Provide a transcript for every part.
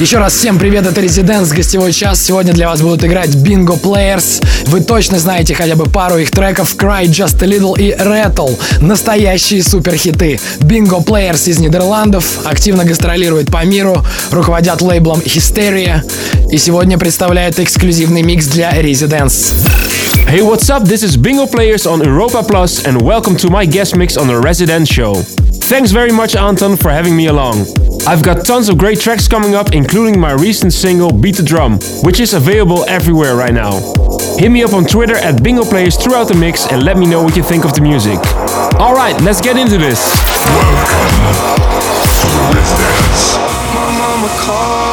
Еще раз всем привет, это Residents, гостевой час. Сегодня для вас будут играть Bingo Players. Вы точно знаете хотя бы пару их треков Cry Just a Little и Rattle. Настоящие суперхиты. Bingo Players из Нидерландов активно гастролирует по миру, руководят лейблом Hysteria и сегодня представляют эксклюзивный микс для Residents. Hey, what's up? This is Bingo Players on Europa Plus, and welcome to my guest mix on the Resident Show. Thanks very much, Anton, for having me along. I've got tons of great tracks coming up, including my recent single Beat the Drum, which is available everywhere right now. Hit me up on Twitter at Bingo Players throughout the mix and let me know what you think of the music. Alright, let's get into this. Residence. My mama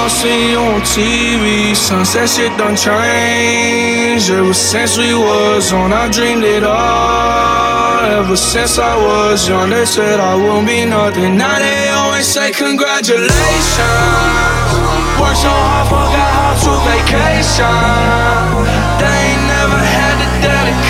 called, see you on TV. Sunset shit done changed. Ever since we was on, I dreamed it all. Ever since I was young, they said I won't be nothing. Now they always say congratulations. Worked so hard, forgot how to vacation. They ain't never had the dedication.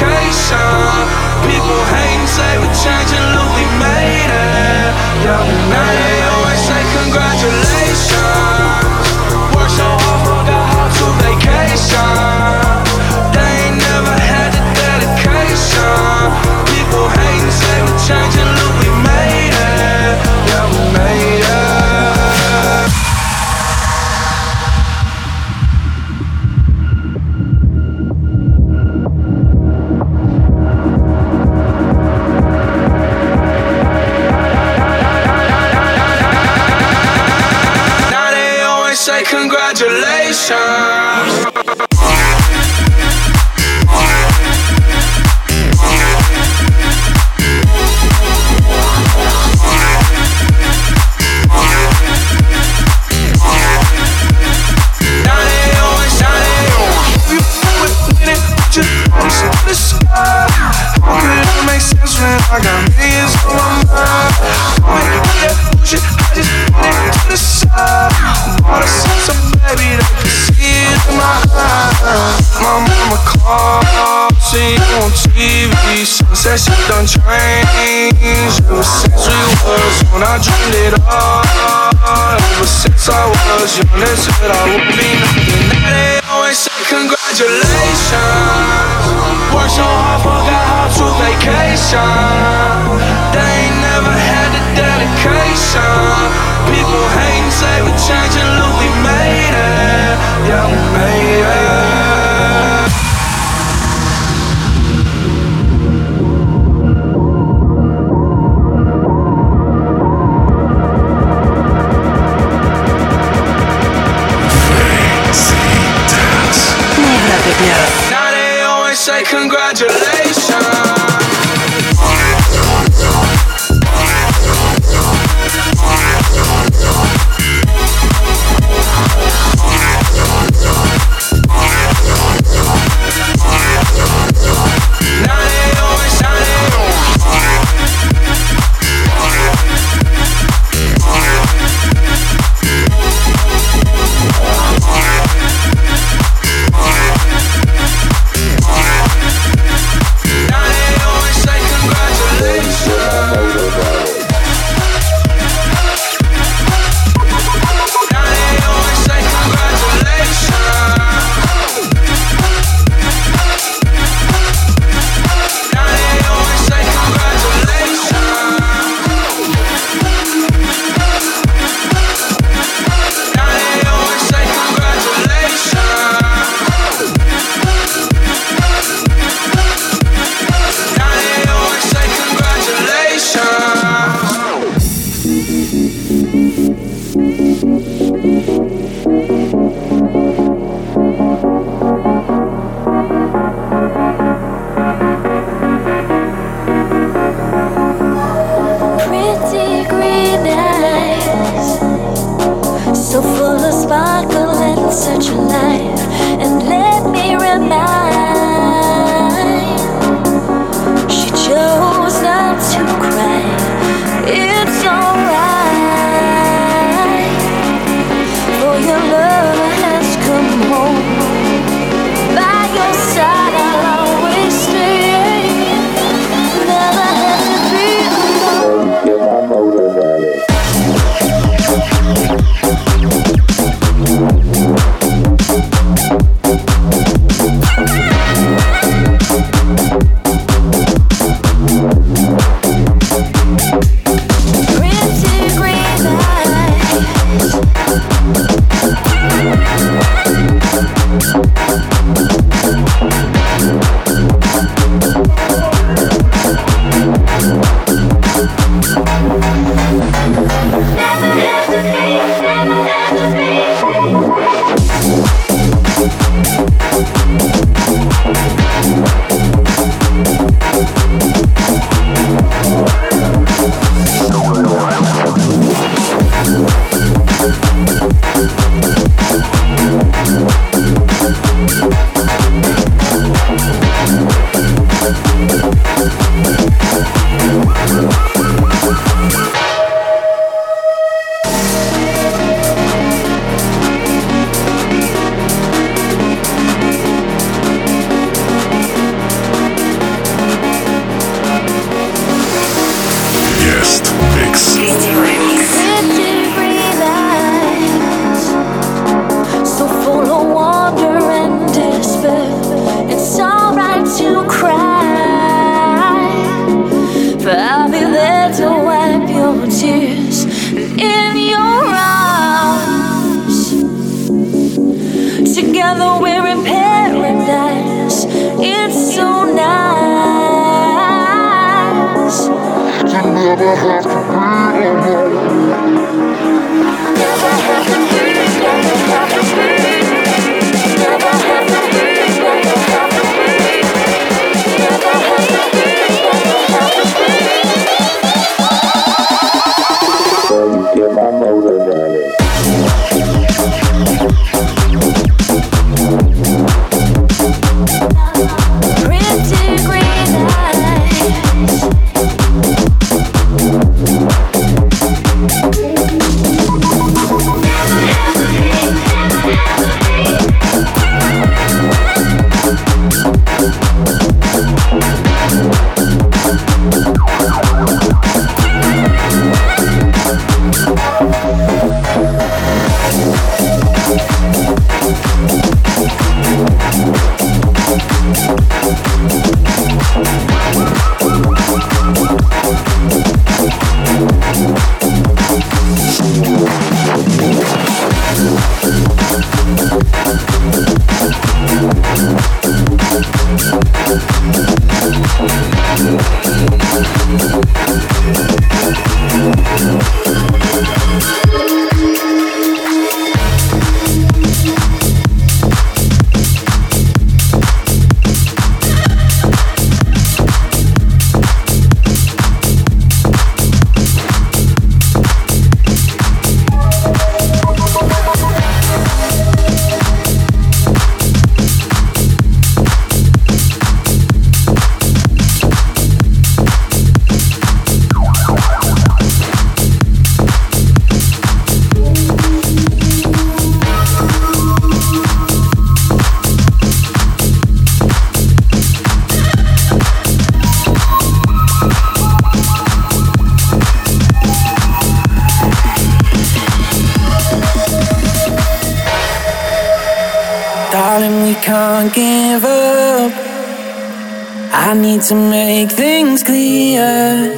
To make things clear.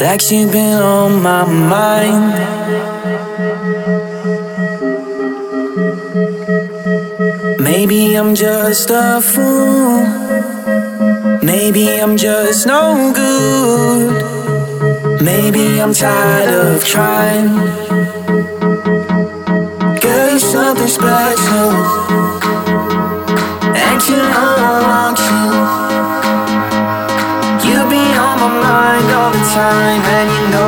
Like you've been on my mind. Maybe I'm just a fool. Maybe I'm just no good. Maybe I'm tired of trying. Girl, you're something special. Time and you know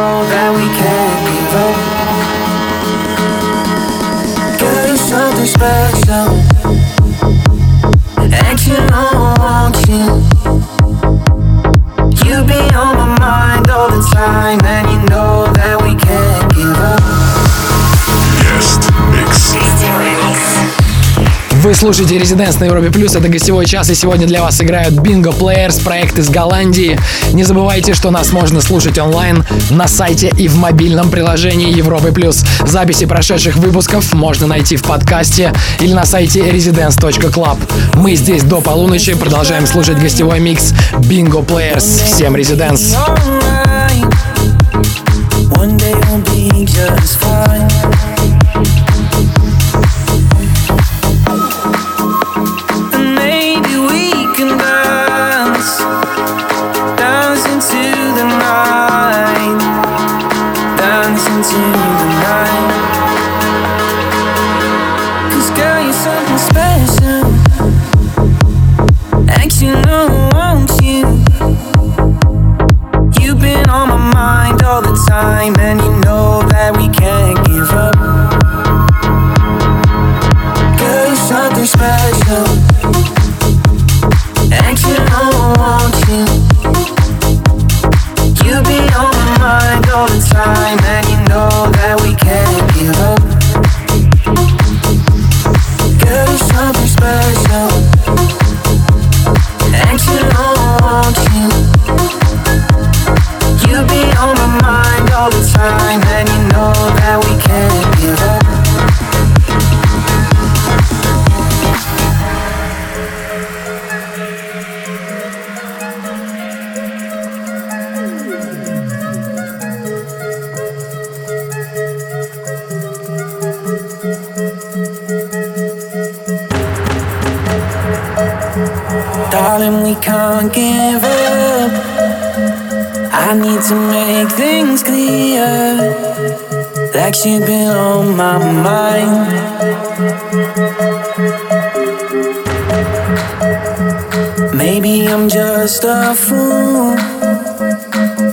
Вы слушаете Резиденс на Европе Плюс, это гостевой час, и сегодня для вас играют Bingo Players, проект из Голландии. Не забывайте, что нас можно слушать онлайн на сайте и в мобильном приложении Европы Плюс. Записи прошедших выпусков можно найти в подкасте или на сайте residence.club. Мы здесь до полуночи, продолжаем слушать гостевой микс Bingo Players. Всем Резиденс! One day will be just fine. Maybe I'm just a fool.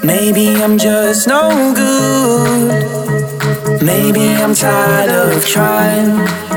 Maybe I'm just no good. Maybe I'm tired of trying.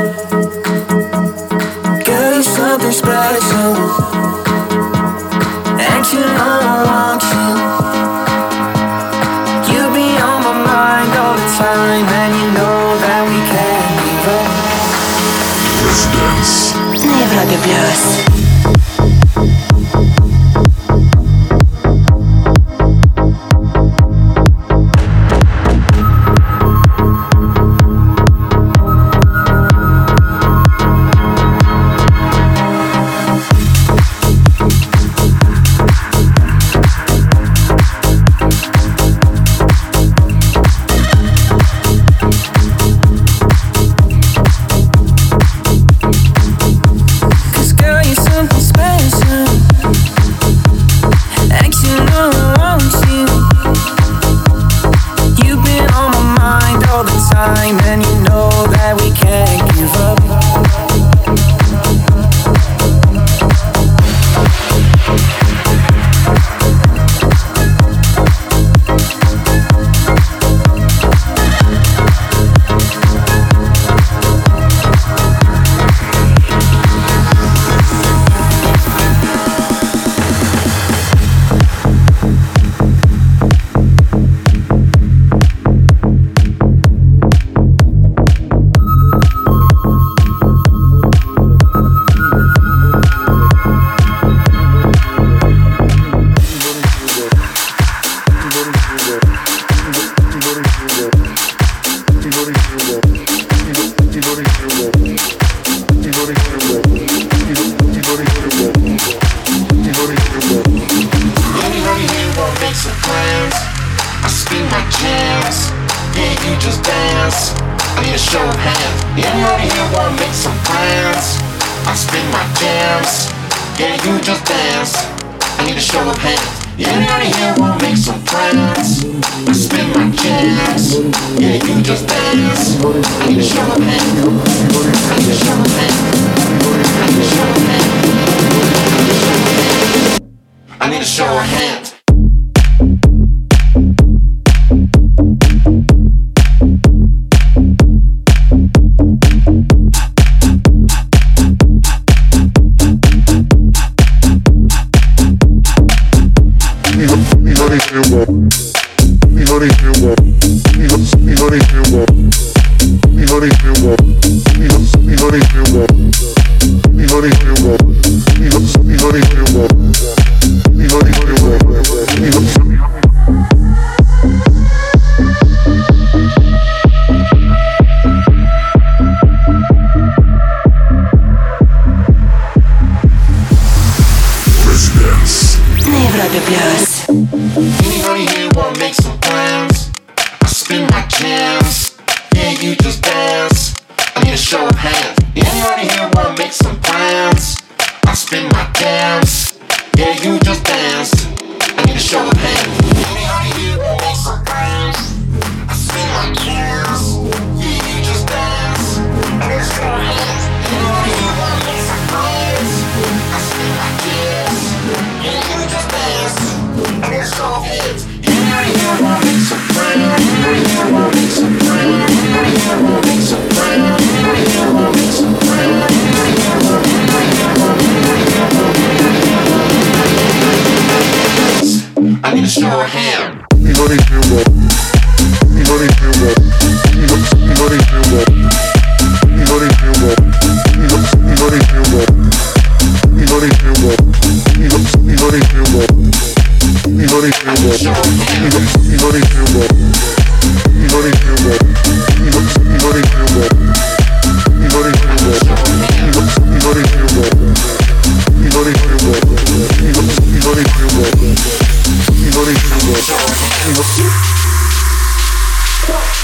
the door and look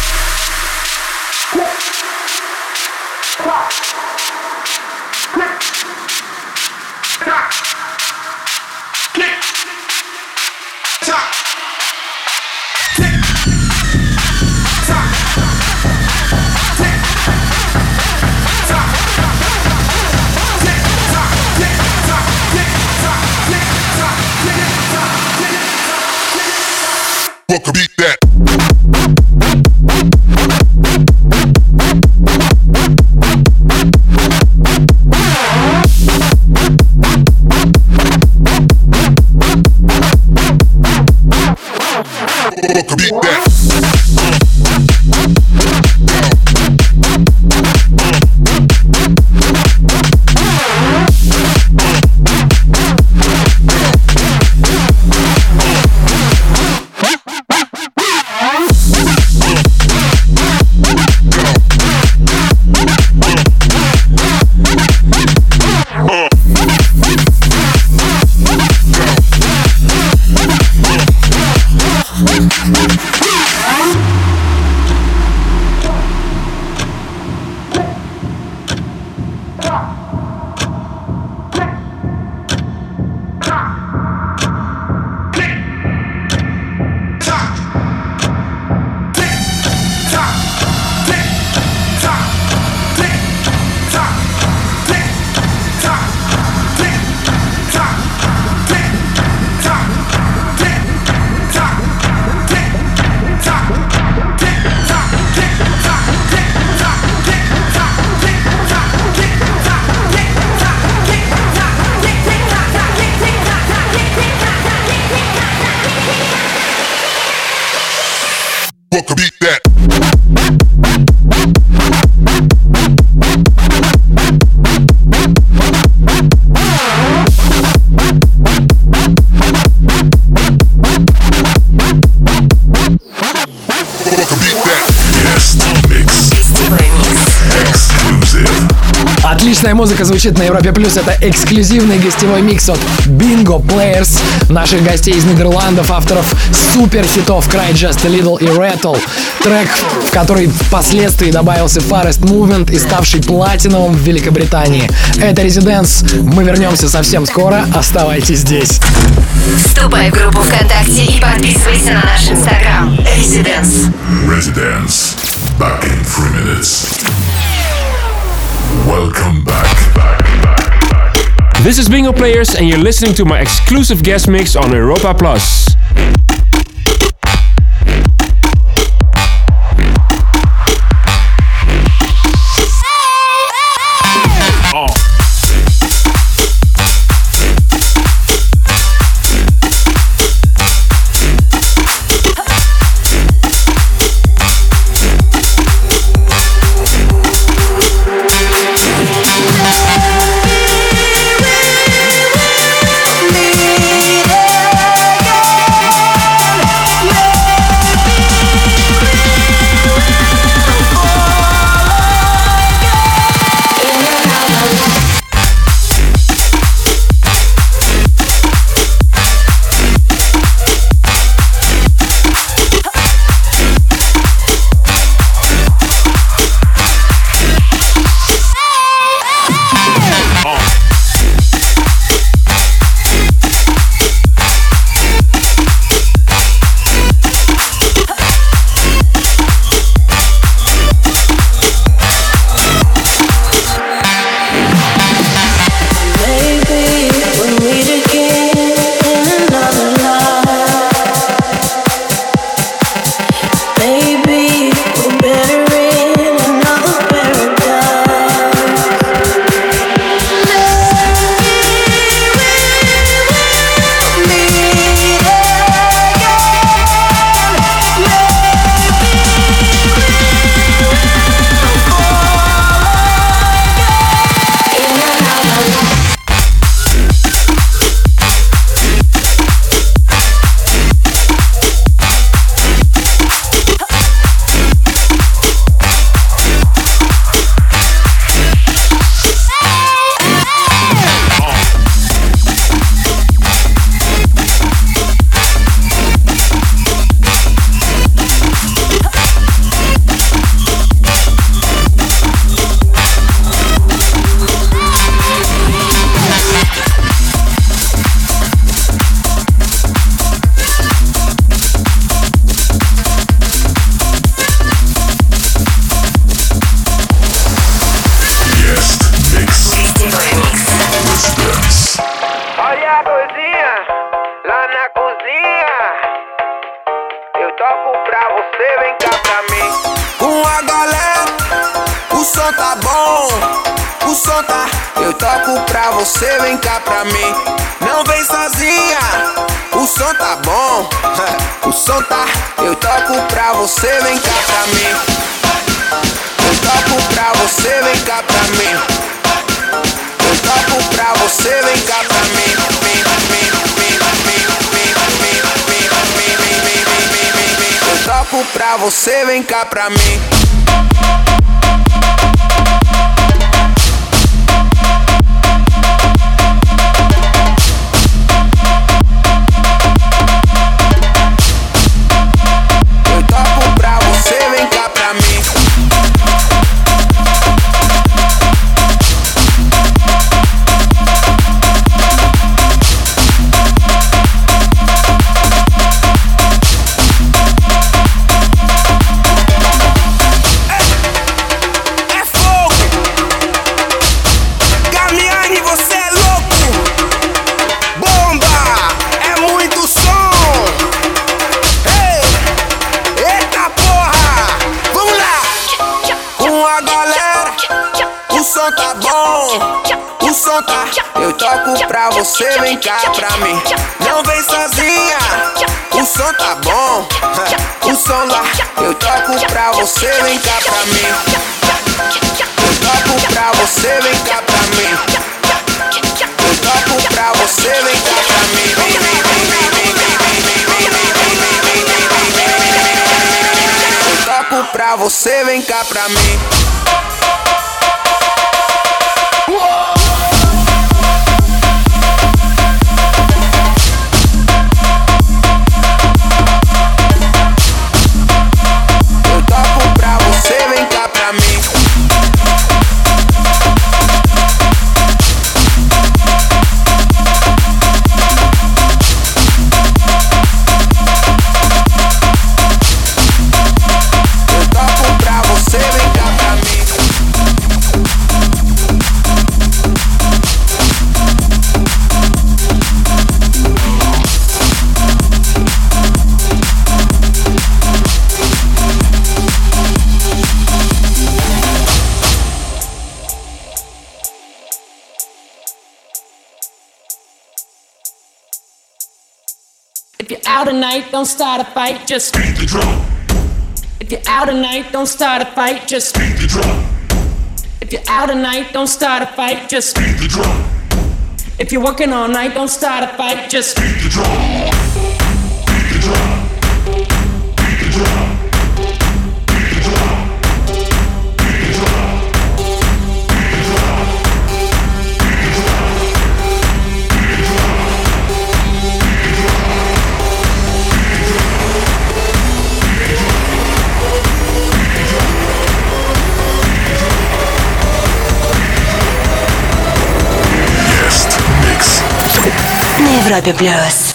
Отличная музыка звучит на Европе Плюс. Это эксклюзивный гостевой микс от Bingo Players, наших гостей из Нидерландов, авторов супер хитов Cry Just a Little и Rattle. Трек, в который впоследствии добавился Forest Movement и ставший платиновым в Великобритании. Это Residence. Мы вернемся совсем скоро. Оставайтесь здесь. Вступай в группу ВКонтакте и подписывайся на наш инстаграм. Residence. Residence. Back in three minutes. Welcome back. This is Bingo Players, and you're listening to my exclusive guest mix on Europa Plus. pra mim. night, don't start a fight, just beat the drum. If you're out at night, don't start a fight, just beat the drum. If you're out at night, don't start a fight, just beat the drum. If you're working all night, don't start a fight, just beat the drum. Европе плюс.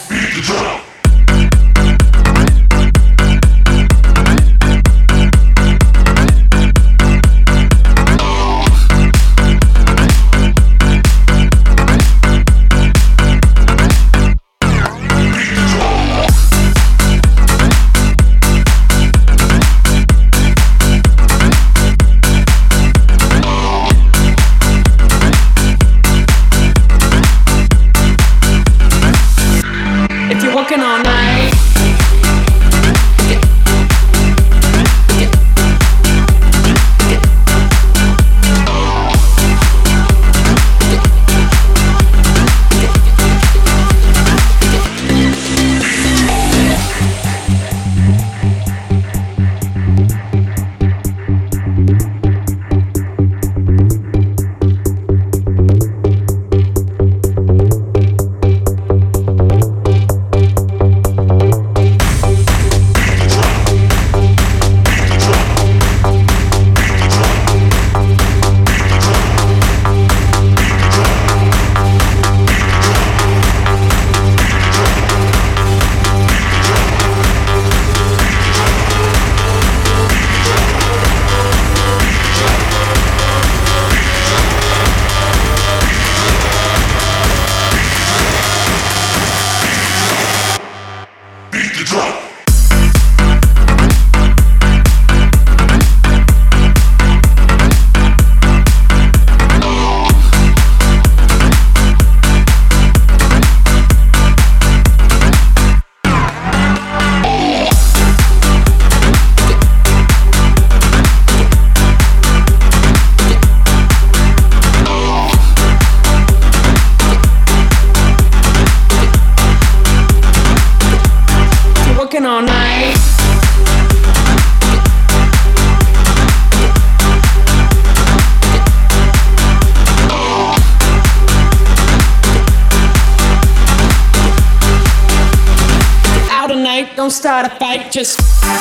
Just.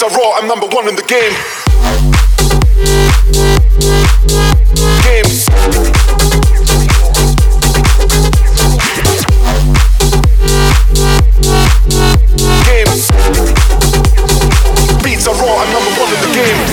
Beats are raw, I'm number one in the game. Game. Game. Beats are raw, I'm number one in the. Game.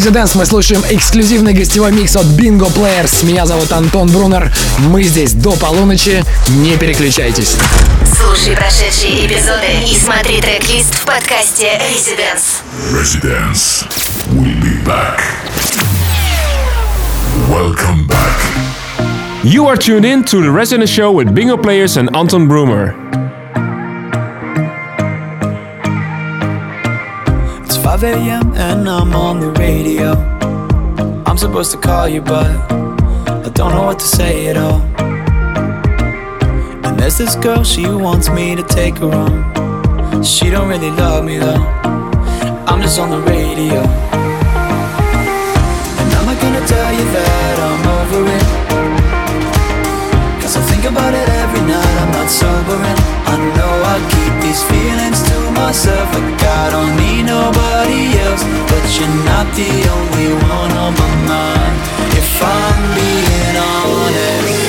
Residence. Резиденс, мы слушаем эксклюзивный гостевой микс от Bingo Players. Меня зовут Антон Брунер. Мы здесь до полуночи. Не переключайтесь. Слушай прошедшие эпизоды и смотри трек-лист в подкасте Residence. Residence. We'll be back. Welcome back. You are tuned in to the Resident Show with Bingo Players and Anton Broomer. 5 a.m. and I'm on the radio. I'm supposed to call you, but I don't know what to say at all. And there's this girl, she wants me to take her home. She don't really love me though. I'm just on the radio. And I'm not gonna tell you that I'm over it. Cause I think about it every night, I'm not sobering. I know I keep these feelings myself, like I don't need nobody else. But you're not the only one on my mind. If I'm being honest,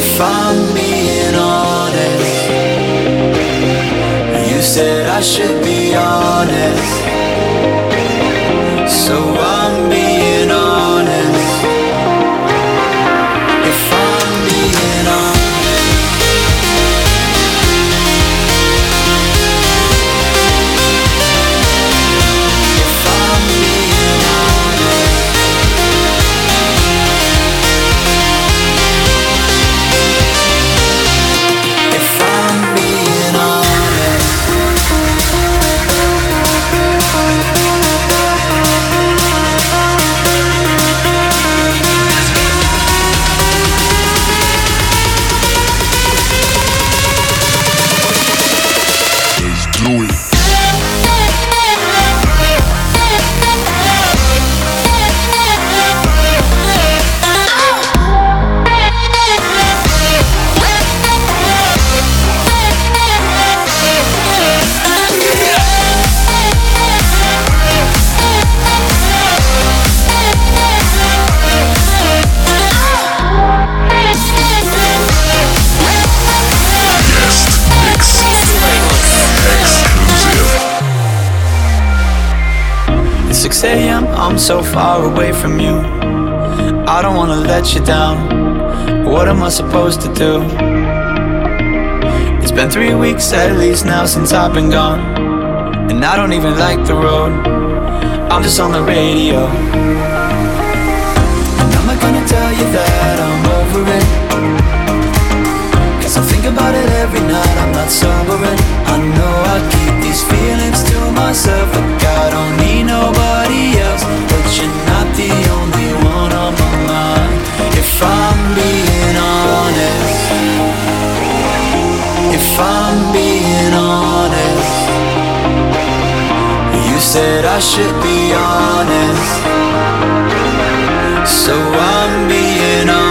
if I'm being honest, you said I should be honest. Away from you. I don't wanna let you down. What am I supposed to do? It's been three weeks at least now since I've been gone. And I don't even like the road. I'm just on the radio. And I'm not gonna tell you that I'm over it. Cause I think about it every night, I'm not sobering. I know I keep these feelings to myself. Like I If I'm being honest. You said I should be honest. So I'm being honest.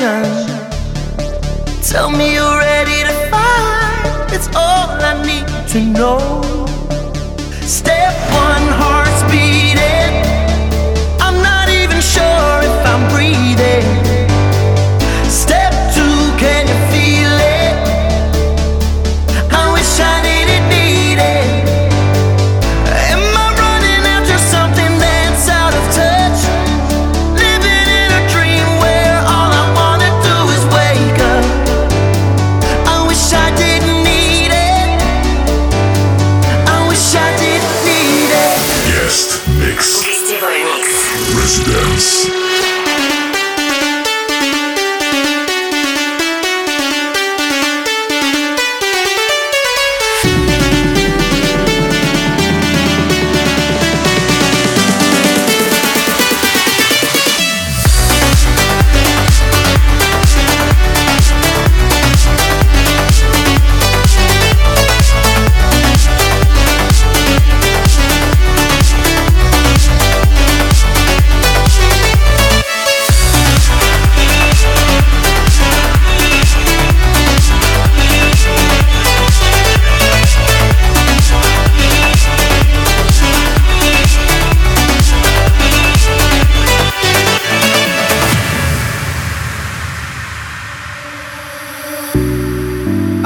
Reflection? Tell me you're ready to fight. It's all I need to know. Step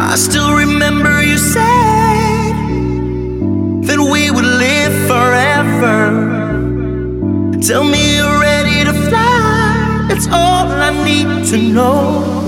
I still remember you said that we would live forever. Tell me you're ready to fly, that's all I need to know.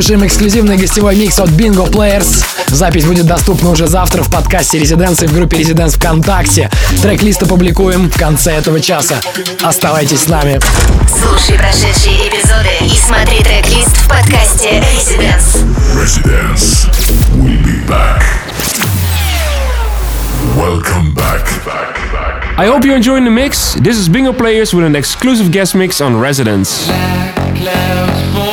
слушаем эксклюзивный гостевой микс от Bingo Players. Запись будет доступна уже завтра в подкасте Резиденции в группе Резиденс ВКонтакте. Трек-лист опубликуем в конце этого часа. Оставайтесь с нами. Слушай прошедшие эпизоды и смотри трек-лист в подкасте Резиденс. Резиденс We'll be back. Welcome back. back, back. I hope you're enjoying the mix. This is Bingo Players with an exclusive guest mix on Residence. Black, clouds,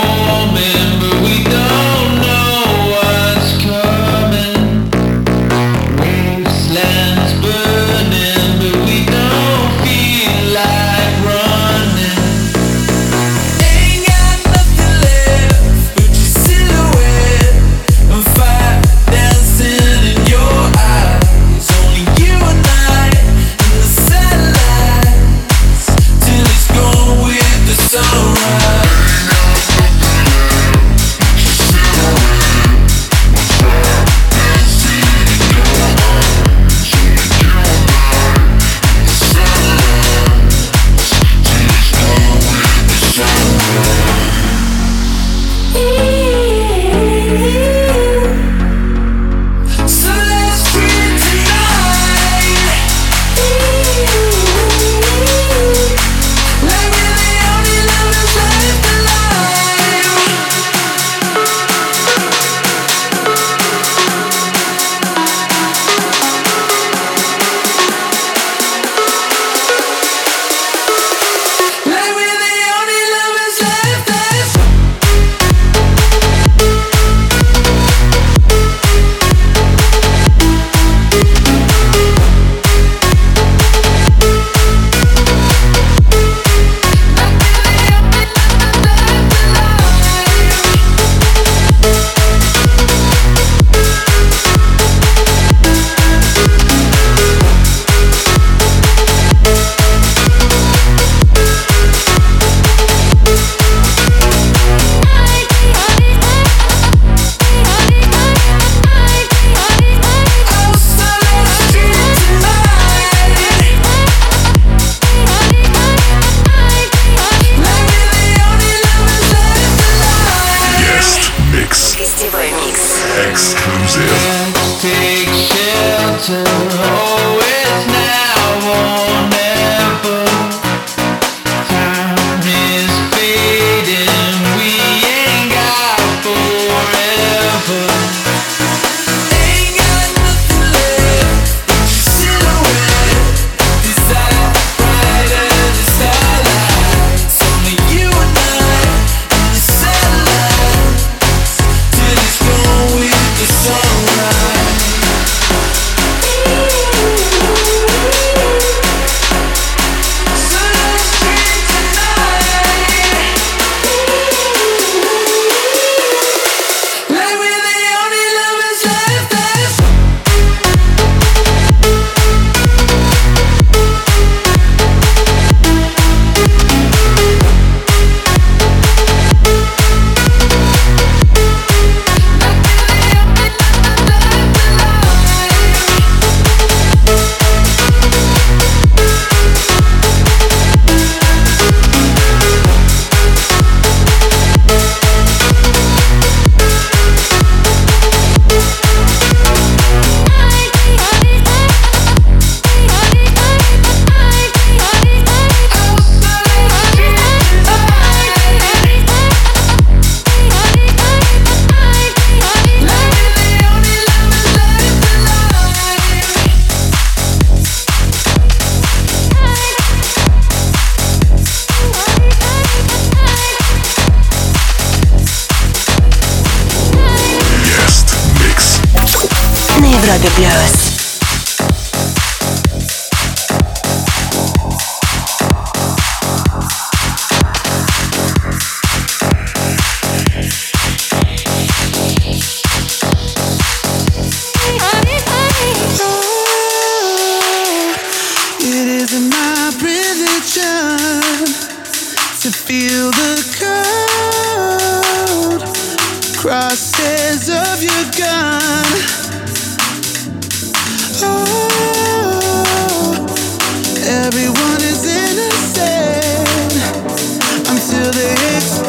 until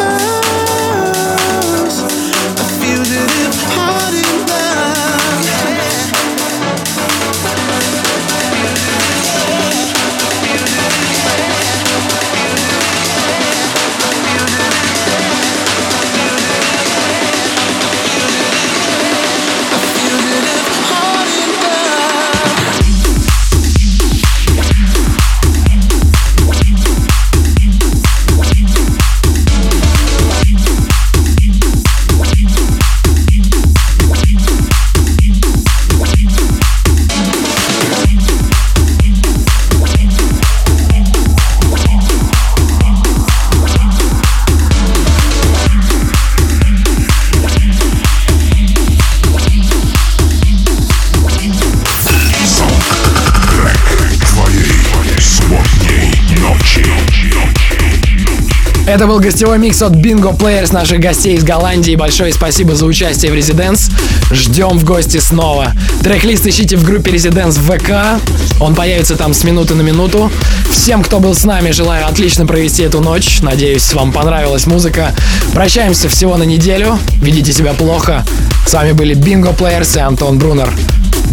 Это был гостевой микс от Bingo Players, наших гостей из Голландии. Большое спасибо за участие в Резиденс. Ждем в гости снова. Трек-лист ищите в группе Резиденс в ВК. Он появится там с минуты на минуту. Всем, кто был с нами, желаю отлично провести эту ночь. Надеюсь, вам понравилась музыка. Прощаемся всего на неделю. Ведите себя плохо. С вами были Bingo Players и Антон Брунер.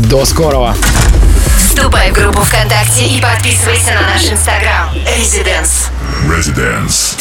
До скорого. Вступай в группу ВКонтакте и подписывайся на наш инстаграм. Резиденс. Residence.